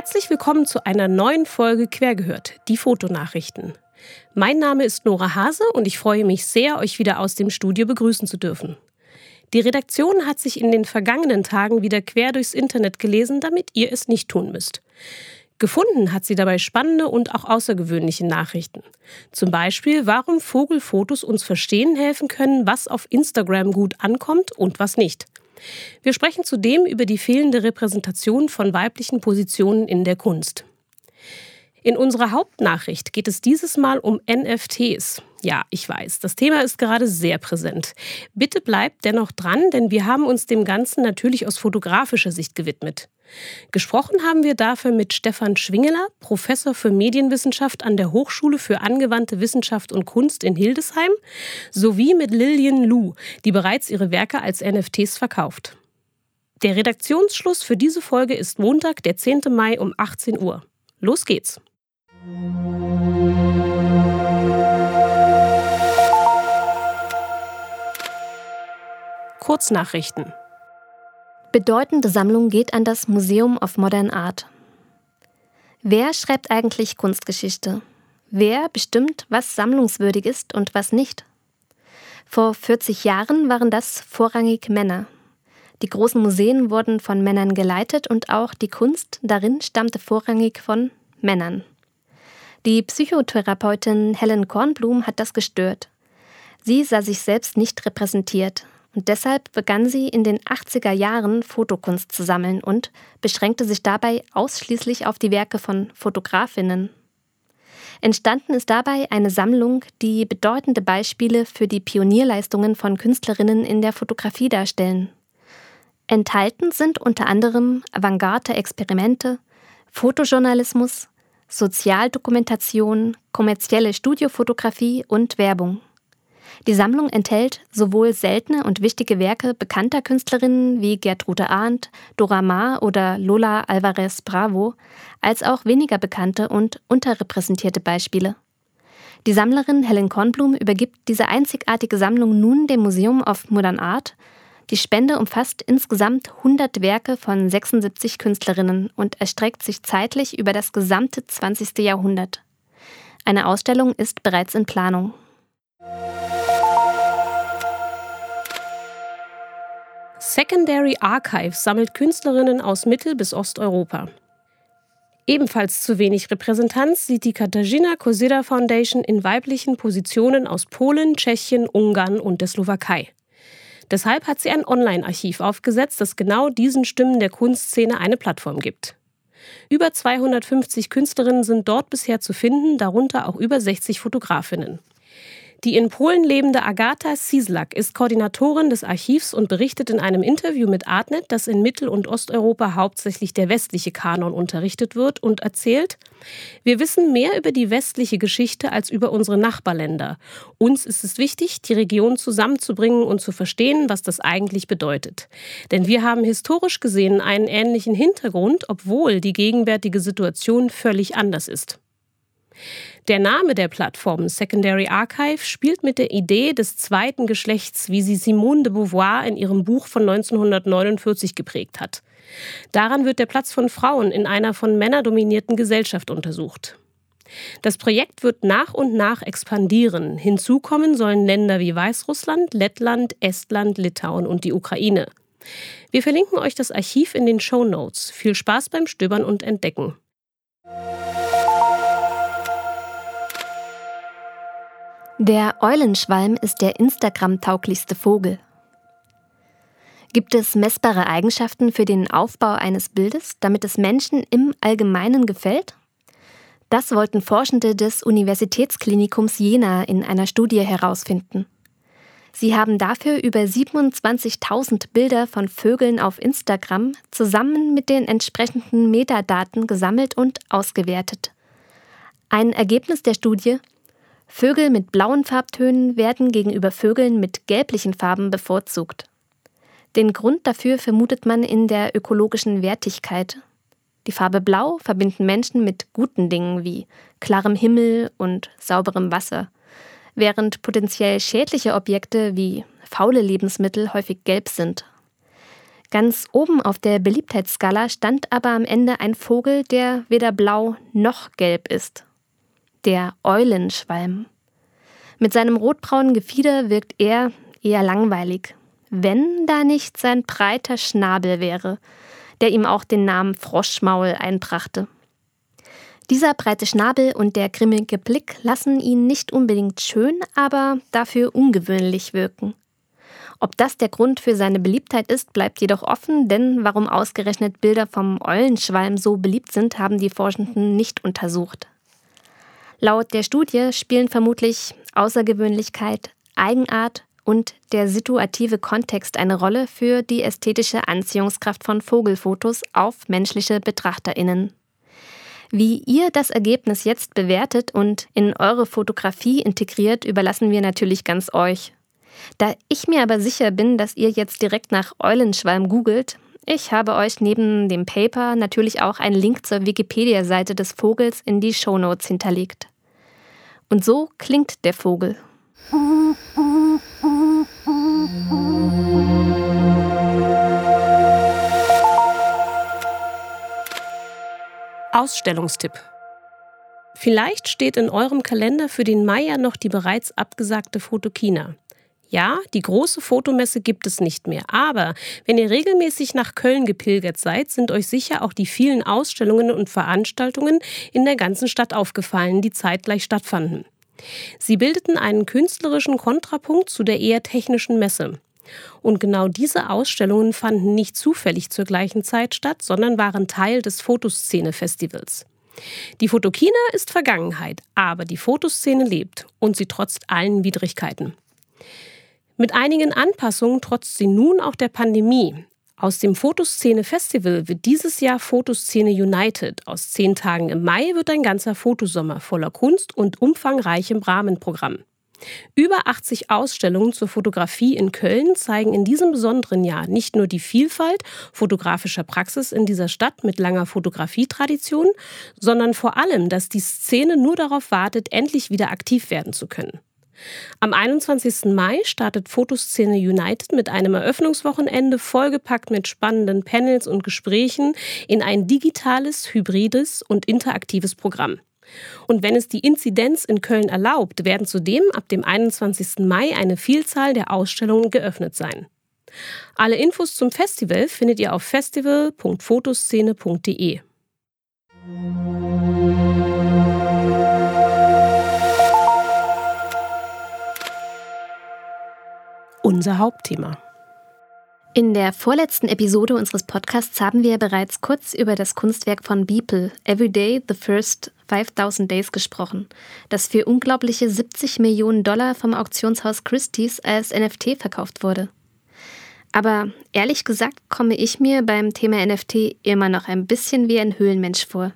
Herzlich willkommen zu einer neuen Folge Quergehört, die Fotonachrichten. Mein Name ist Nora Hase und ich freue mich sehr, euch wieder aus dem Studio begrüßen zu dürfen. Die Redaktion hat sich in den vergangenen Tagen wieder quer durchs Internet gelesen, damit ihr es nicht tun müsst. Gefunden hat sie dabei spannende und auch außergewöhnliche Nachrichten. Zum Beispiel, warum Vogelfotos uns verstehen helfen können, was auf Instagram gut ankommt und was nicht. Wir sprechen zudem über die fehlende Repräsentation von weiblichen Positionen in der Kunst. In unserer Hauptnachricht geht es dieses Mal um NFTs. Ja, ich weiß, das Thema ist gerade sehr präsent. Bitte bleibt dennoch dran, denn wir haben uns dem Ganzen natürlich aus fotografischer Sicht gewidmet. Gesprochen haben wir dafür mit Stefan Schwingeler, Professor für Medienwissenschaft an der Hochschule für angewandte Wissenschaft und Kunst in Hildesheim, sowie mit Lillian Lu, die bereits ihre Werke als NFTs verkauft. Der Redaktionsschluss für diese Folge ist Montag, der 10. Mai um 18 Uhr. Los geht's! Kurznachrichten. Bedeutende Sammlung geht an das Museum of Modern Art. Wer schreibt eigentlich Kunstgeschichte? Wer bestimmt, was sammlungswürdig ist und was nicht? Vor 40 Jahren waren das vorrangig Männer. Die großen Museen wurden von Männern geleitet und auch die Kunst darin stammte vorrangig von Männern. Die Psychotherapeutin Helen Kornblum hat das gestört. Sie sah sich selbst nicht repräsentiert und deshalb begann sie in den 80er Jahren Fotokunst zu sammeln und beschränkte sich dabei ausschließlich auf die Werke von Fotografinnen. Entstanden ist dabei eine Sammlung, die bedeutende Beispiele für die Pionierleistungen von Künstlerinnen in der Fotografie darstellen. Enthalten sind unter anderem Avantgarde-Experimente, Fotojournalismus, Sozialdokumentation, kommerzielle Studiofotografie und Werbung. Die Sammlung enthält sowohl seltene und wichtige Werke bekannter Künstlerinnen wie Gertrude Arndt, Dora Maar oder Lola Alvarez Bravo, als auch weniger bekannte und unterrepräsentierte Beispiele. Die Sammlerin Helen Kornblum übergibt diese einzigartige Sammlung nun dem Museum of Modern Art die Spende umfasst insgesamt 100 Werke von 76 Künstlerinnen und erstreckt sich zeitlich über das gesamte 20. Jahrhundert. Eine Ausstellung ist bereits in Planung. Secondary Archive sammelt Künstlerinnen aus Mittel- bis Osteuropa. Ebenfalls zu wenig Repräsentanz sieht die Katarzyna Kosira Foundation in weiblichen Positionen aus Polen, Tschechien, Ungarn und der Slowakei. Deshalb hat sie ein Online-Archiv aufgesetzt, das genau diesen Stimmen der Kunstszene eine Plattform gibt. Über 250 Künstlerinnen sind dort bisher zu finden, darunter auch über 60 Fotografinnen. Die in Polen lebende Agata Sislak ist Koordinatorin des Archivs und berichtet in einem Interview mit Artnet, dass in Mittel- und Osteuropa hauptsächlich der westliche Kanon unterrichtet wird und erzählt, wir wissen mehr über die westliche Geschichte als über unsere Nachbarländer. Uns ist es wichtig, die Region zusammenzubringen und zu verstehen, was das eigentlich bedeutet. Denn wir haben historisch gesehen einen ähnlichen Hintergrund, obwohl die gegenwärtige Situation völlig anders ist. Der Name der Plattform Secondary Archive spielt mit der Idee des zweiten Geschlechts, wie sie Simone de Beauvoir in ihrem Buch von 1949 geprägt hat. Daran wird der Platz von Frauen in einer von Männern dominierten Gesellschaft untersucht. Das Projekt wird nach und nach expandieren. Hinzukommen sollen Länder wie Weißrussland, Lettland, Estland, Litauen und die Ukraine. Wir verlinken euch das Archiv in den Show Notes. Viel Spaß beim Stöbern und Entdecken. Der Eulenschwalm ist der Instagram-tauglichste Vogel. Gibt es messbare Eigenschaften für den Aufbau eines Bildes, damit es Menschen im Allgemeinen gefällt? Das wollten Forschende des Universitätsklinikums Jena in einer Studie herausfinden. Sie haben dafür über 27.000 Bilder von Vögeln auf Instagram zusammen mit den entsprechenden Metadaten gesammelt und ausgewertet. Ein Ergebnis der Studie Vögel mit blauen Farbtönen werden gegenüber Vögeln mit gelblichen Farben bevorzugt. Den Grund dafür vermutet man in der ökologischen Wertigkeit. Die Farbe Blau verbinden Menschen mit guten Dingen wie klarem Himmel und sauberem Wasser, während potenziell schädliche Objekte wie faule Lebensmittel häufig gelb sind. Ganz oben auf der Beliebtheitsskala stand aber am Ende ein Vogel, der weder blau noch gelb ist. Der Eulenschwalm. Mit seinem rotbraunen Gefieder wirkt er eher langweilig, wenn da nicht sein breiter Schnabel wäre, der ihm auch den Namen Froschmaul einbrachte. Dieser breite Schnabel und der grimmige Blick lassen ihn nicht unbedingt schön, aber dafür ungewöhnlich wirken. Ob das der Grund für seine Beliebtheit ist, bleibt jedoch offen, denn warum ausgerechnet Bilder vom Eulenschwalm so beliebt sind, haben die Forschenden nicht untersucht. Laut der Studie spielen vermutlich Außergewöhnlichkeit, Eigenart und der situative Kontext eine Rolle für die ästhetische Anziehungskraft von Vogelfotos auf menschliche Betrachterinnen. Wie ihr das Ergebnis jetzt bewertet und in eure Fotografie integriert, überlassen wir natürlich ganz euch. Da ich mir aber sicher bin, dass ihr jetzt direkt nach Eulenschwalm googelt, ich habe euch neben dem Paper natürlich auch einen Link zur Wikipedia-Seite des Vogels in die Shownotes hinterlegt. Und so klingt der Vogel. Ausstellungstipp. Vielleicht steht in eurem Kalender für den Mai ja noch die bereits abgesagte Fotokina. Ja, die große Fotomesse gibt es nicht mehr, aber wenn ihr regelmäßig nach Köln gepilgert seid, sind euch sicher auch die vielen Ausstellungen und Veranstaltungen in der ganzen Stadt aufgefallen, die zeitgleich stattfanden. Sie bildeten einen künstlerischen Kontrapunkt zu der eher technischen Messe. Und genau diese Ausstellungen fanden nicht zufällig zur gleichen Zeit statt, sondern waren Teil des Fotoszene-Festivals. Die Fotokina ist Vergangenheit, aber die Fotoszene lebt und sie trotzt allen Widrigkeiten. Mit einigen Anpassungen trotzt sie nun auch der Pandemie. Aus dem Fotoszene Festival wird dieses Jahr Fotoszene United. Aus zehn Tagen im Mai wird ein ganzer Fotosommer voller Kunst und umfangreichem Rahmenprogramm. Über 80 Ausstellungen zur Fotografie in Köln zeigen in diesem besonderen Jahr nicht nur die Vielfalt fotografischer Praxis in dieser Stadt mit langer Fotografietradition, sondern vor allem, dass die Szene nur darauf wartet, endlich wieder aktiv werden zu können. Am 21. Mai startet Fotoszene United mit einem Eröffnungswochenende vollgepackt mit spannenden Panels und Gesprächen in ein digitales, hybrides und interaktives Programm. Und wenn es die Inzidenz in Köln erlaubt, werden zudem ab dem 21. Mai eine Vielzahl der Ausstellungen geöffnet sein. Alle Infos zum Festival findet ihr auf festival.fotoszene.de. Unser Hauptthema. In der vorletzten Episode unseres Podcasts haben wir bereits kurz über das Kunstwerk von Beeple, Everyday the First 5000 Days, gesprochen, das für unglaubliche 70 Millionen Dollar vom Auktionshaus Christie's als NFT verkauft wurde. Aber ehrlich gesagt komme ich mir beim Thema NFT immer noch ein bisschen wie ein Höhlenmensch vor.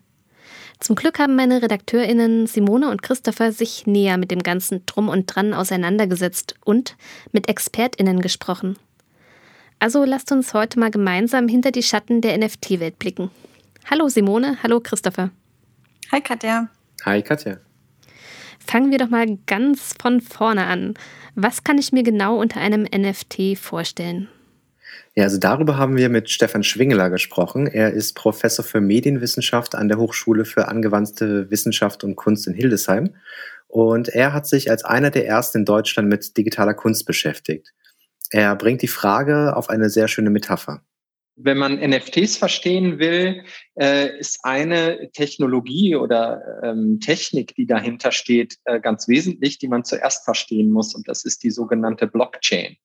Zum Glück haben meine RedakteurInnen Simone und Christopher sich näher mit dem ganzen Drum und Dran auseinandergesetzt und mit ExpertInnen gesprochen. Also lasst uns heute mal gemeinsam hinter die Schatten der NFT-Welt blicken. Hallo Simone, hallo Christopher. Hi Katja. Hi Katja. Fangen wir doch mal ganz von vorne an. Was kann ich mir genau unter einem NFT vorstellen? Ja, also darüber haben wir mit Stefan Schwingeler gesprochen. Er ist Professor für Medienwissenschaft an der Hochschule für angewandte Wissenschaft und Kunst in Hildesheim. Und er hat sich als einer der ersten in Deutschland mit digitaler Kunst beschäftigt. Er bringt die Frage auf eine sehr schöne Metapher. Wenn man NFTs verstehen will, äh, ist eine Technologie oder ähm, Technik, die dahinter steht, äh, ganz wesentlich, die man zuerst verstehen muss. Und das ist die sogenannte Blockchain.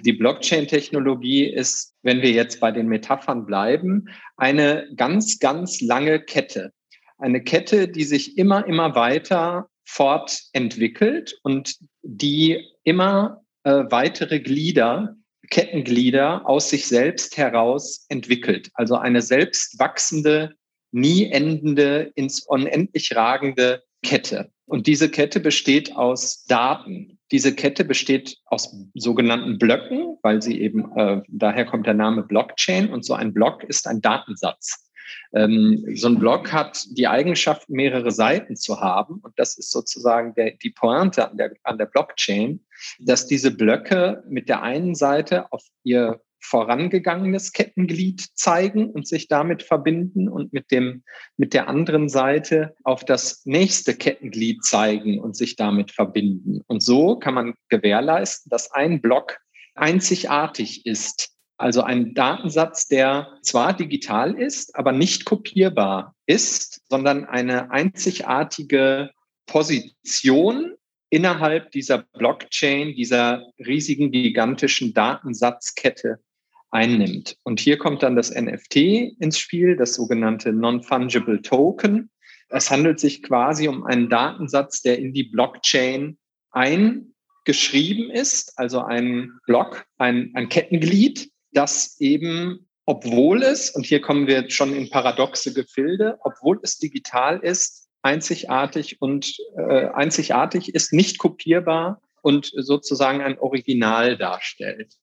Die Blockchain-Technologie ist, wenn wir jetzt bei den Metaphern bleiben, eine ganz, ganz lange Kette. Eine Kette, die sich immer, immer weiter fortentwickelt und die immer äh, weitere Glieder, Kettenglieder aus sich selbst heraus entwickelt. Also eine selbst wachsende, nie endende, ins Unendlich ragende Kette. Und diese Kette besteht aus Daten. Diese Kette besteht aus sogenannten Blöcken, weil sie eben, äh, daher kommt der Name Blockchain. Und so ein Block ist ein Datensatz. Ähm, so ein Block hat die Eigenschaft, mehrere Seiten zu haben. Und das ist sozusagen der, die Pointe an der, an der Blockchain, dass diese Blöcke mit der einen Seite auf ihr vorangegangenes Kettenglied zeigen und sich damit verbinden und mit dem, mit der anderen Seite auf das nächste Kettenglied zeigen und sich damit verbinden. Und so kann man gewährleisten, dass ein Block einzigartig ist. Also ein Datensatz, der zwar digital ist, aber nicht kopierbar ist, sondern eine einzigartige Position innerhalb dieser Blockchain, dieser riesigen, gigantischen Datensatzkette einnimmt. Und hier kommt dann das NFT ins Spiel, das sogenannte Non-Fungible Token. Es handelt sich quasi um einen Datensatz, der in die Blockchain eingeschrieben ist, also ein Block, ein, ein Kettenglied, das eben, obwohl es, und hier kommen wir schon in paradoxe Gefilde, obwohl es digital ist, einzigartig und äh, einzigartig ist, nicht kopierbar und sozusagen ein Original darstellt.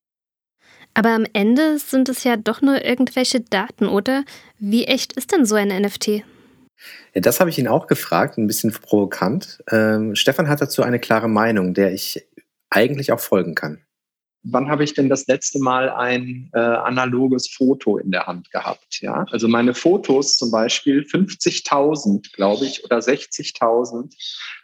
Aber am Ende sind es ja doch nur irgendwelche Daten, oder? Wie echt ist denn so ein NFT? Ja, das habe ich ihn auch gefragt, ein bisschen provokant. Ähm, Stefan hat dazu eine klare Meinung, der ich eigentlich auch folgen kann wann habe ich denn das letzte Mal ein äh, analoges Foto in der Hand gehabt? Ja, also meine Fotos zum Beispiel 50.000, glaube ich, oder 60.000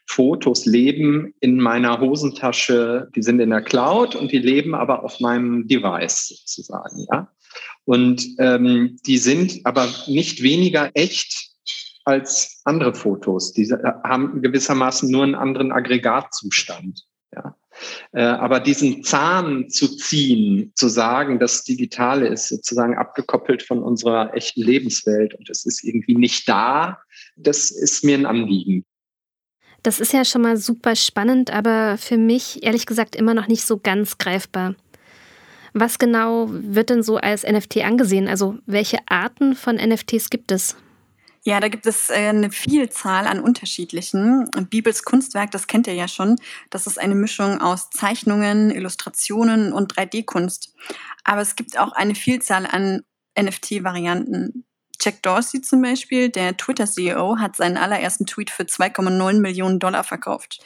Fotos leben in meiner Hosentasche. Die sind in der Cloud und die leben aber auf meinem Device sozusagen. Ja, und ähm, die sind aber nicht weniger echt als andere Fotos. Die haben gewissermaßen nur einen anderen Aggregatzustand. Ja. Äh, aber diesen Zahn zu ziehen, zu sagen, das Digitale ist sozusagen abgekoppelt von unserer echten Lebenswelt und es ist irgendwie nicht da, das ist mir ein Anliegen. Das ist ja schon mal super spannend, aber für mich ehrlich gesagt immer noch nicht so ganz greifbar. Was genau wird denn so als NFT angesehen? Also welche Arten von NFTs gibt es? Ja, da gibt es äh, eine Vielzahl an unterschiedlichen. Bibels Kunstwerk, das kennt ihr ja schon. Das ist eine Mischung aus Zeichnungen, Illustrationen und 3D-Kunst. Aber es gibt auch eine Vielzahl an NFT-Varianten. Jack Dorsey zum Beispiel, der Twitter-CEO, hat seinen allerersten Tweet für 2,9 Millionen Dollar verkauft.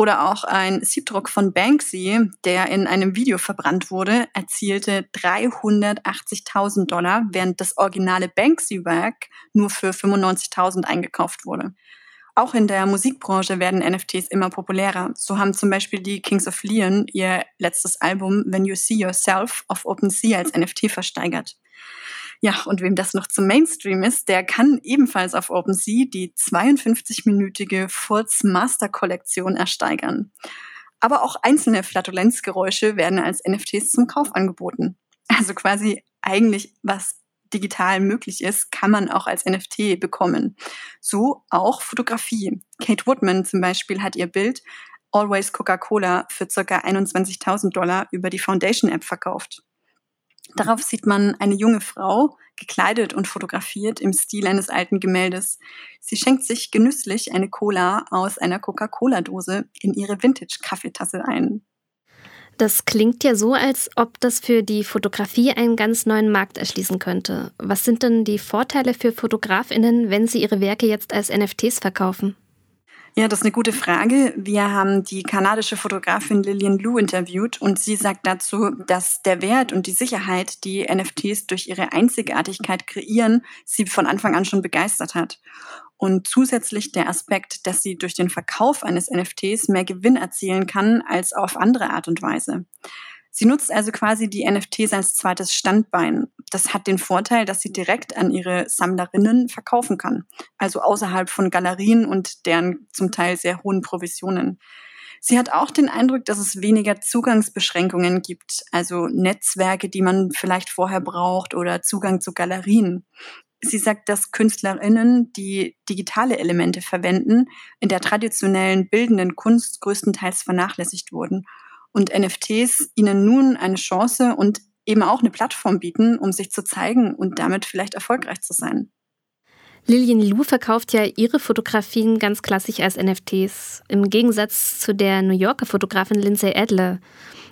Oder auch ein Siebdruck von Banksy, der in einem Video verbrannt wurde, erzielte 380.000 Dollar, während das originale Banksy-Werk nur für 95.000 eingekauft wurde. Auch in der Musikbranche werden NFTs immer populärer. So haben zum Beispiel die Kings of Leon ihr letztes Album When You See Yourself auf OpenSea als NFT versteigert. Ja, und wem das noch zum Mainstream ist, der kann ebenfalls auf OpenSea die 52-minütige Furz Master Kollektion ersteigern. Aber auch einzelne Flatulenzgeräusche werden als NFTs zum Kauf angeboten. Also quasi eigentlich was digital möglich ist, kann man auch als NFT bekommen. So auch Fotografie. Kate Woodman zum Beispiel hat ihr Bild Always Coca-Cola für ca. 21.000 Dollar über die Foundation App verkauft. Darauf sieht man eine junge Frau, gekleidet und fotografiert im Stil eines alten Gemäldes. Sie schenkt sich genüsslich eine Cola aus einer Coca-Cola-Dose in ihre Vintage-Kaffeetasse ein. Das klingt ja so, als ob das für die Fotografie einen ganz neuen Markt erschließen könnte. Was sind denn die Vorteile für Fotografinnen, wenn sie ihre Werke jetzt als NFTs verkaufen? Ja, das ist eine gute Frage. Wir haben die kanadische Fotografin Lillian Lu interviewt und sie sagt dazu, dass der Wert und die Sicherheit, die NFTs durch ihre Einzigartigkeit kreieren, sie von Anfang an schon begeistert hat. Und zusätzlich der Aspekt, dass sie durch den Verkauf eines NFTs mehr Gewinn erzielen kann als auf andere Art und Weise. Sie nutzt also quasi die NFTs als zweites Standbein. Das hat den Vorteil, dass sie direkt an ihre Sammlerinnen verkaufen kann, also außerhalb von Galerien und deren zum Teil sehr hohen Provisionen. Sie hat auch den Eindruck, dass es weniger Zugangsbeschränkungen gibt, also Netzwerke, die man vielleicht vorher braucht oder Zugang zu Galerien. Sie sagt, dass Künstlerinnen, die digitale Elemente verwenden, in der traditionellen bildenden Kunst größtenteils vernachlässigt wurden und NFTs ihnen nun eine Chance und eben auch eine Plattform bieten, um sich zu zeigen und damit vielleicht erfolgreich zu sein. Lillian Lu verkauft ja ihre Fotografien ganz klassisch als NFTs, im Gegensatz zu der New Yorker Fotografin Lindsay Adler.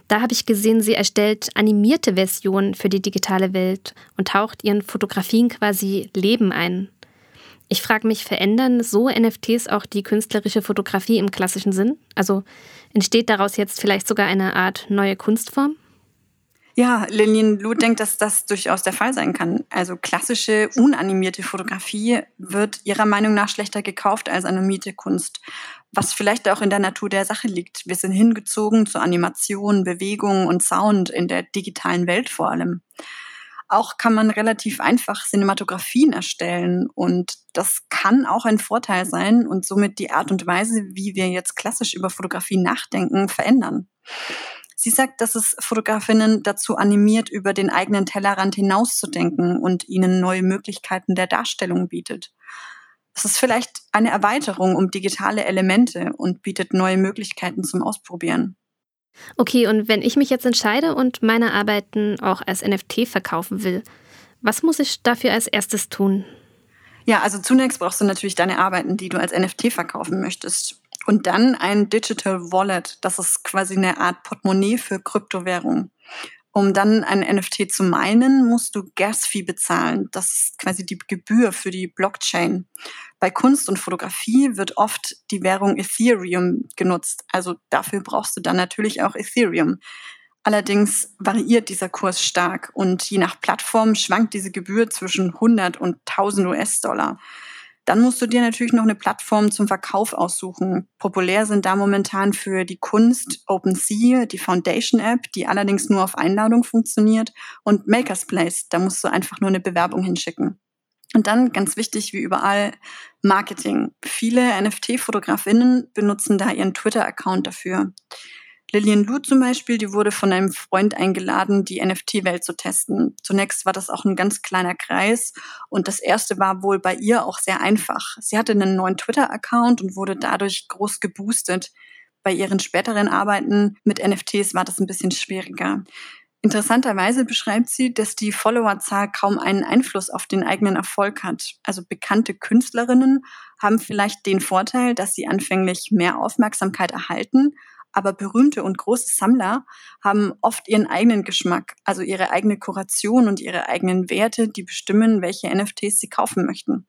Da habe ich gesehen, sie erstellt animierte Versionen für die digitale Welt und taucht ihren Fotografien quasi Leben ein. Ich frage mich, verändern so NFTs auch die künstlerische Fotografie im klassischen Sinn? Also entsteht daraus jetzt vielleicht sogar eine Art neue Kunstform? Ja, Lillian Lu denkt, dass das durchaus der Fall sein kann. Also klassische, unanimierte Fotografie wird ihrer Meinung nach schlechter gekauft als animierte Kunst. Was vielleicht auch in der Natur der Sache liegt. Wir sind hingezogen zu Animation, Bewegung und Sound in der digitalen Welt vor allem. Auch kann man relativ einfach Cinematografien erstellen und das kann auch ein Vorteil sein und somit die Art und Weise, wie wir jetzt klassisch über Fotografie nachdenken, verändern. Sie sagt, dass es Fotografinnen dazu animiert, über den eigenen Tellerrand hinauszudenken und ihnen neue Möglichkeiten der Darstellung bietet. Es ist vielleicht eine Erweiterung um digitale Elemente und bietet neue Möglichkeiten zum Ausprobieren. Okay, und wenn ich mich jetzt entscheide und meine Arbeiten auch als NFT verkaufen will, was muss ich dafür als erstes tun? Ja, also zunächst brauchst du natürlich deine Arbeiten, die du als NFT verkaufen möchtest. Und dann ein Digital Wallet. Das ist quasi eine Art Portemonnaie für Kryptowährung. Um dann ein NFT zu meinen, musst du Gas-Fee bezahlen. Das ist quasi die Gebühr für die Blockchain. Bei Kunst und Fotografie wird oft die Währung Ethereum genutzt. Also dafür brauchst du dann natürlich auch Ethereum. Allerdings variiert dieser Kurs stark und je nach Plattform schwankt diese Gebühr zwischen 100 und 1000 US-Dollar. Dann musst du dir natürlich noch eine Plattform zum Verkauf aussuchen. Populär sind da momentan für die Kunst OpenSea, die Foundation App, die allerdings nur auf Einladung funktioniert, und Makers Place, da musst du einfach nur eine Bewerbung hinschicken. Und dann, ganz wichtig wie überall, Marketing. Viele NFT-Fotografinnen benutzen da ihren Twitter-Account dafür. Lillian Lu zum Beispiel, die wurde von einem Freund eingeladen, die NFT-Welt zu testen. Zunächst war das auch ein ganz kleiner Kreis und das erste war wohl bei ihr auch sehr einfach. Sie hatte einen neuen Twitter-Account und wurde dadurch groß geboostet. Bei ihren späteren Arbeiten mit NFTs war das ein bisschen schwieriger. Interessanterweise beschreibt sie, dass die Followerzahl kaum einen Einfluss auf den eigenen Erfolg hat. Also bekannte Künstlerinnen haben vielleicht den Vorteil, dass sie anfänglich mehr Aufmerksamkeit erhalten, aber berühmte und große Sammler haben oft ihren eigenen Geschmack, also ihre eigene Kuration und ihre eigenen Werte, die bestimmen, welche NFTs sie kaufen möchten.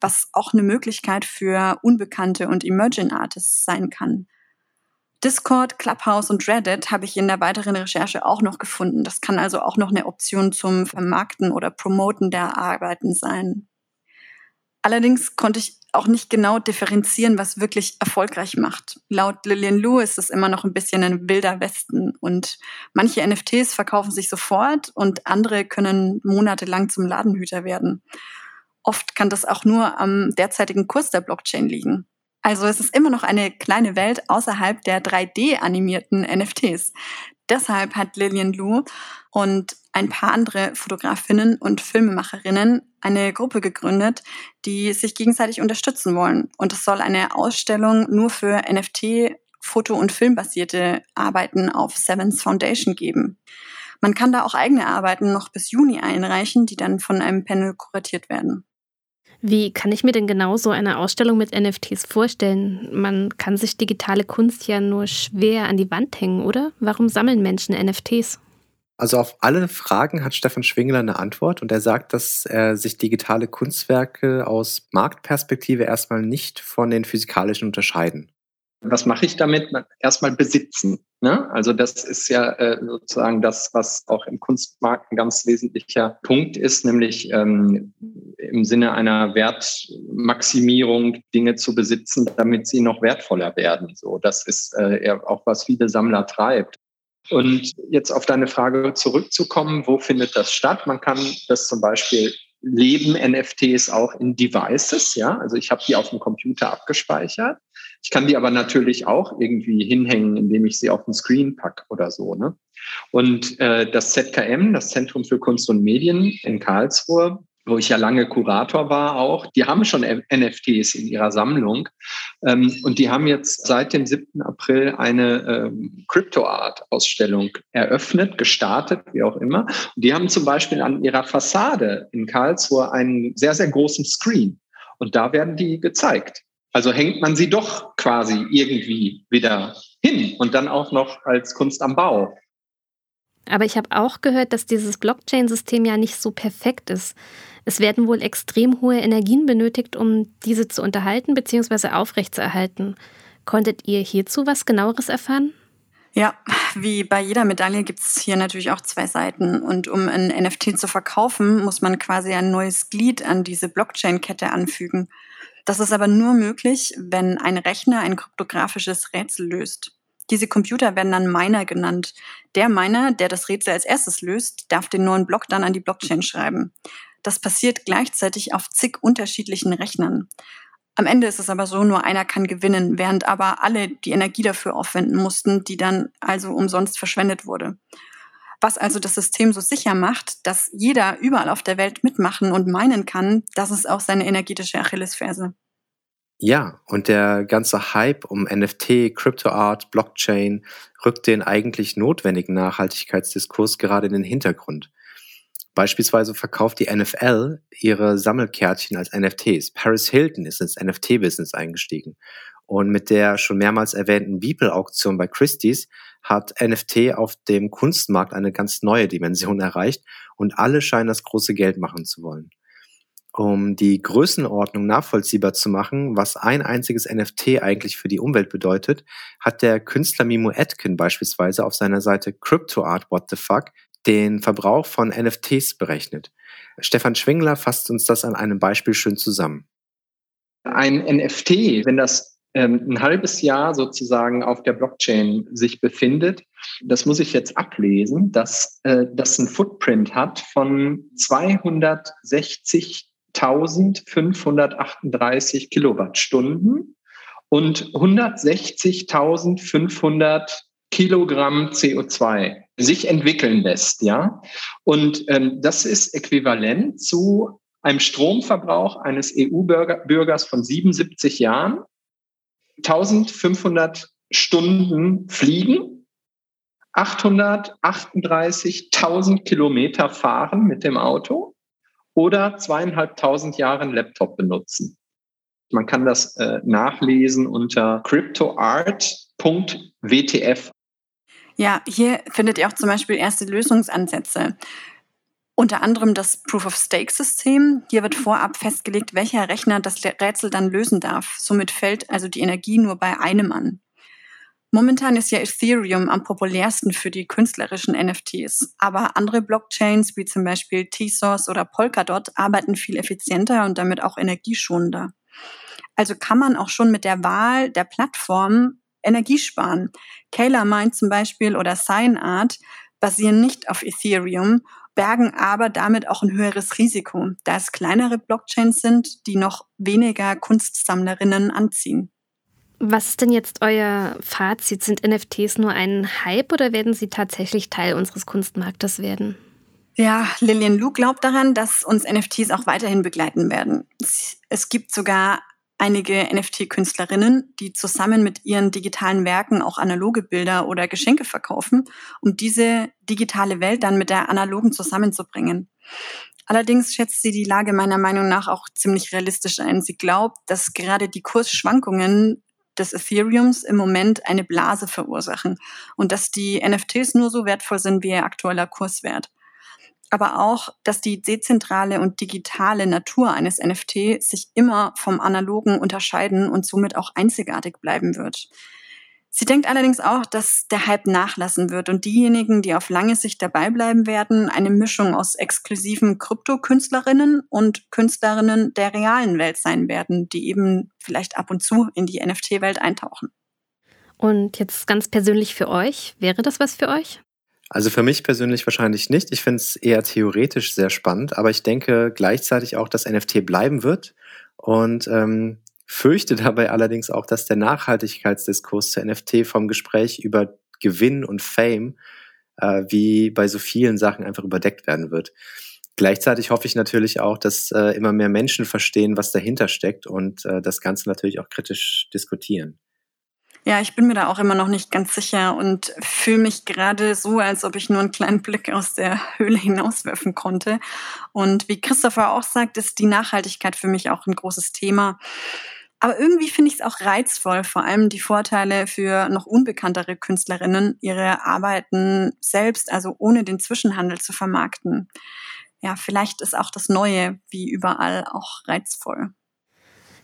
Was auch eine Möglichkeit für unbekannte und Emerging Artists sein kann. Discord, Clubhouse und Reddit habe ich in der weiteren Recherche auch noch gefunden. Das kann also auch noch eine Option zum Vermarkten oder Promoten der Arbeiten sein. Allerdings konnte ich auch nicht genau differenzieren, was wirklich erfolgreich macht. Laut Lillian Lu ist es immer noch ein bisschen ein wilder Westen und manche NFTs verkaufen sich sofort und andere können monatelang zum Ladenhüter werden. Oft kann das auch nur am derzeitigen Kurs der Blockchain liegen. Also es ist immer noch eine kleine Welt außerhalb der 3D-animierten NFTs. Deshalb hat Lillian Lu und ein paar andere Fotografinnen und Filmemacherinnen eine Gruppe gegründet, die sich gegenseitig unterstützen wollen. Und es soll eine Ausstellung nur für NFT, Foto- und Filmbasierte Arbeiten auf Sevens Foundation geben. Man kann da auch eigene Arbeiten noch bis Juni einreichen, die dann von einem Panel kuratiert werden. Wie kann ich mir denn genau so eine Ausstellung mit NFTs vorstellen? Man kann sich digitale Kunst ja nur schwer an die Wand hängen, oder? Warum sammeln Menschen NFTs? Also auf alle Fragen hat Stefan Schwingler eine Antwort und er sagt, dass er sich digitale Kunstwerke aus Marktperspektive erstmal nicht von den physikalischen unterscheiden. Was mache ich damit? Erstmal besitzen. Ne? Also das ist ja äh, sozusagen das, was auch im Kunstmarkt ein ganz wesentlicher Punkt ist, nämlich ähm, im Sinne einer Wertmaximierung Dinge zu besitzen, damit sie noch wertvoller werden. So, das ist äh, auch was viele Sammler treibt. Und jetzt auf deine Frage zurückzukommen, wo findet das statt? Man kann das zum Beispiel leben NFTs auch in Devices, ja. Also ich habe die auf dem Computer abgespeichert. Ich kann die aber natürlich auch irgendwie hinhängen, indem ich sie auf den Screen pack oder so. Ne? Und äh, das ZKM, das Zentrum für Kunst und Medien in Karlsruhe, wo ich ja lange Kurator war auch, die haben schon NFTs in ihrer Sammlung. Ähm, und die haben jetzt seit dem 7. April eine ähm, Crypto-Art-Ausstellung eröffnet, gestartet, wie auch immer. Und die haben zum Beispiel an ihrer Fassade in Karlsruhe einen sehr, sehr großen Screen. Und da werden die gezeigt. Also hängt man sie doch quasi irgendwie wieder hin und dann auch noch als Kunst am Bau. Aber ich habe auch gehört, dass dieses Blockchain-System ja nicht so perfekt ist. Es werden wohl extrem hohe Energien benötigt, um diese zu unterhalten bzw. aufrechtzuerhalten. Konntet ihr hierzu was genaueres erfahren? Ja, wie bei jeder Medaille gibt es hier natürlich auch zwei Seiten. Und um ein NFT zu verkaufen, muss man quasi ein neues Glied an diese Blockchain-Kette anfügen. Das ist aber nur möglich, wenn ein Rechner ein kryptografisches Rätsel löst. Diese Computer werden dann Miner genannt. Der Miner, der das Rätsel als erstes löst, darf den neuen Block dann an die Blockchain schreiben. Das passiert gleichzeitig auf zig unterschiedlichen Rechnern. Am Ende ist es aber so, nur einer kann gewinnen, während aber alle die Energie dafür aufwenden mussten, die dann also umsonst verschwendet wurde. Was also das System so sicher macht, dass jeder überall auf der Welt mitmachen und meinen kann, das ist auch seine energetische Achillesferse. Ja, und der ganze Hype um NFT, Crypto Art, Blockchain rückt den eigentlich notwendigen Nachhaltigkeitsdiskurs gerade in den Hintergrund. Beispielsweise verkauft die NFL ihre Sammelkärtchen als NFTs. Paris Hilton ist ins NFT-Business eingestiegen. Und mit der schon mehrmals erwähnten Beeple-Auktion bei Christie's hat NFT auf dem Kunstmarkt eine ganz neue Dimension erreicht und alle scheinen das große Geld machen zu wollen. Um die Größenordnung nachvollziehbar zu machen, was ein einziges NFT eigentlich für die Umwelt bedeutet, hat der Künstler Mimo Atkin beispielsweise auf seiner Seite CryptoArt What the Fuck den Verbrauch von NFTs berechnet. Stefan Schwingler fasst uns das an einem Beispiel schön zusammen. Ein NFT, wenn das ähm, ein halbes Jahr sozusagen auf der Blockchain sich befindet, das muss ich jetzt ablesen, dass äh, das ein Footprint hat von 260.538 Kilowattstunden und 160.500 Kilogramm CO2 sich entwickeln lässt, ja. Und ähm, das ist äquivalent zu einem Stromverbrauch eines EU-Bürgers von 77 Jahren, 1500 Stunden fliegen, 838.000 Kilometer fahren mit dem Auto oder zweieinhalbtausend Jahre einen Laptop benutzen. Man kann das äh, nachlesen unter cryptoart.wtf ja, hier findet ihr auch zum Beispiel erste Lösungsansätze. Unter anderem das Proof-of-Stake-System. Hier wird vorab festgelegt, welcher Rechner das Rätsel dann lösen darf. Somit fällt also die Energie nur bei einem an. Momentan ist ja Ethereum am populärsten für die künstlerischen NFTs, aber andere Blockchains wie zum Beispiel Tezos oder Polkadot arbeiten viel effizienter und damit auch energieschonender. Also kann man auch schon mit der Wahl der Plattform Energie sparen. Kayla meint zum Beispiel oder SignArt basieren nicht auf Ethereum, bergen aber damit auch ein höheres Risiko, da es kleinere Blockchains sind, die noch weniger Kunstsammlerinnen anziehen. Was ist denn jetzt euer Fazit? Sind NFTs nur ein Hype oder werden sie tatsächlich Teil unseres Kunstmarktes werden? Ja, Lillian Lu glaubt daran, dass uns NFTs auch weiterhin begleiten werden. Es gibt sogar einige NFT-Künstlerinnen, die zusammen mit ihren digitalen Werken auch analoge Bilder oder Geschenke verkaufen, um diese digitale Welt dann mit der analogen zusammenzubringen. Allerdings schätzt sie die Lage meiner Meinung nach auch ziemlich realistisch ein. Sie glaubt, dass gerade die Kursschwankungen des Ethereums im Moment eine Blase verursachen und dass die NFTs nur so wertvoll sind wie ihr aktueller Kurswert aber auch, dass die dezentrale und digitale Natur eines NFT sich immer vom analogen unterscheiden und somit auch einzigartig bleiben wird. Sie denkt allerdings auch, dass der Hype nachlassen wird und diejenigen, die auf lange Sicht dabei bleiben werden, eine Mischung aus exklusiven Krypto-Künstlerinnen und Künstlerinnen der realen Welt sein werden, die eben vielleicht ab und zu in die NFT-Welt eintauchen. Und jetzt ganz persönlich für euch, wäre das was für euch? Also für mich persönlich wahrscheinlich nicht. Ich finde es eher theoretisch sehr spannend, aber ich denke gleichzeitig auch, dass NFT bleiben wird und ähm, fürchte dabei allerdings auch, dass der Nachhaltigkeitsdiskurs zur NFT vom Gespräch über Gewinn und Fame äh, wie bei so vielen Sachen einfach überdeckt werden wird. Gleichzeitig hoffe ich natürlich auch, dass äh, immer mehr Menschen verstehen, was dahinter steckt und äh, das Ganze natürlich auch kritisch diskutieren. Ja, ich bin mir da auch immer noch nicht ganz sicher und fühle mich gerade so, als ob ich nur einen kleinen Blick aus der Höhle hinauswerfen konnte. Und wie Christopher auch sagt, ist die Nachhaltigkeit für mich auch ein großes Thema. Aber irgendwie finde ich es auch reizvoll, vor allem die Vorteile für noch unbekanntere Künstlerinnen, ihre Arbeiten selbst, also ohne den Zwischenhandel zu vermarkten. Ja, vielleicht ist auch das Neue wie überall auch reizvoll.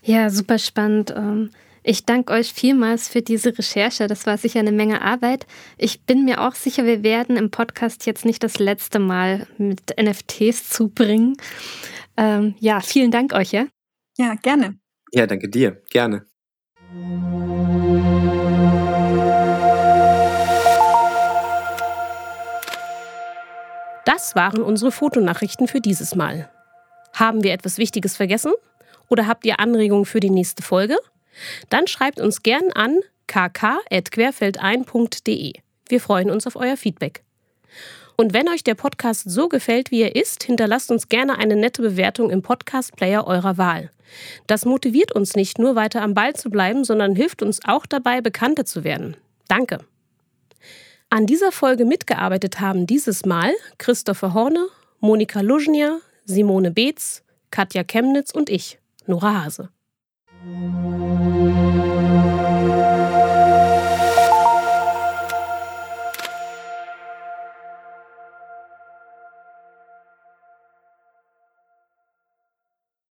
Ja, super spannend. Ähm, Ich danke euch vielmals für diese Recherche. Das war sicher eine Menge Arbeit. Ich bin mir auch sicher, wir werden im Podcast jetzt nicht das letzte Mal mit NFTs zubringen. Ähm, ja, vielen Dank euch, ja? Ja, gerne. Ja, danke dir. Gerne. Das waren unsere Fotonachrichten für dieses Mal. Haben wir etwas Wichtiges vergessen? Oder habt ihr Anregungen für die nächste Folge? Dann schreibt uns gern an kk.querfeldein.de. Wir freuen uns auf euer Feedback. Und wenn euch der Podcast so gefällt, wie er ist, hinterlasst uns gerne eine nette Bewertung im Podcast-Player eurer Wahl. Das motiviert uns nicht nur weiter am Ball zu bleiben, sondern hilft uns auch dabei, bekannter zu werden. Danke. An dieser Folge mitgearbeitet haben dieses Mal Christopher Horne, Monika Luschnia, Simone Beetz, Katja Chemnitz und ich, Nora Hase.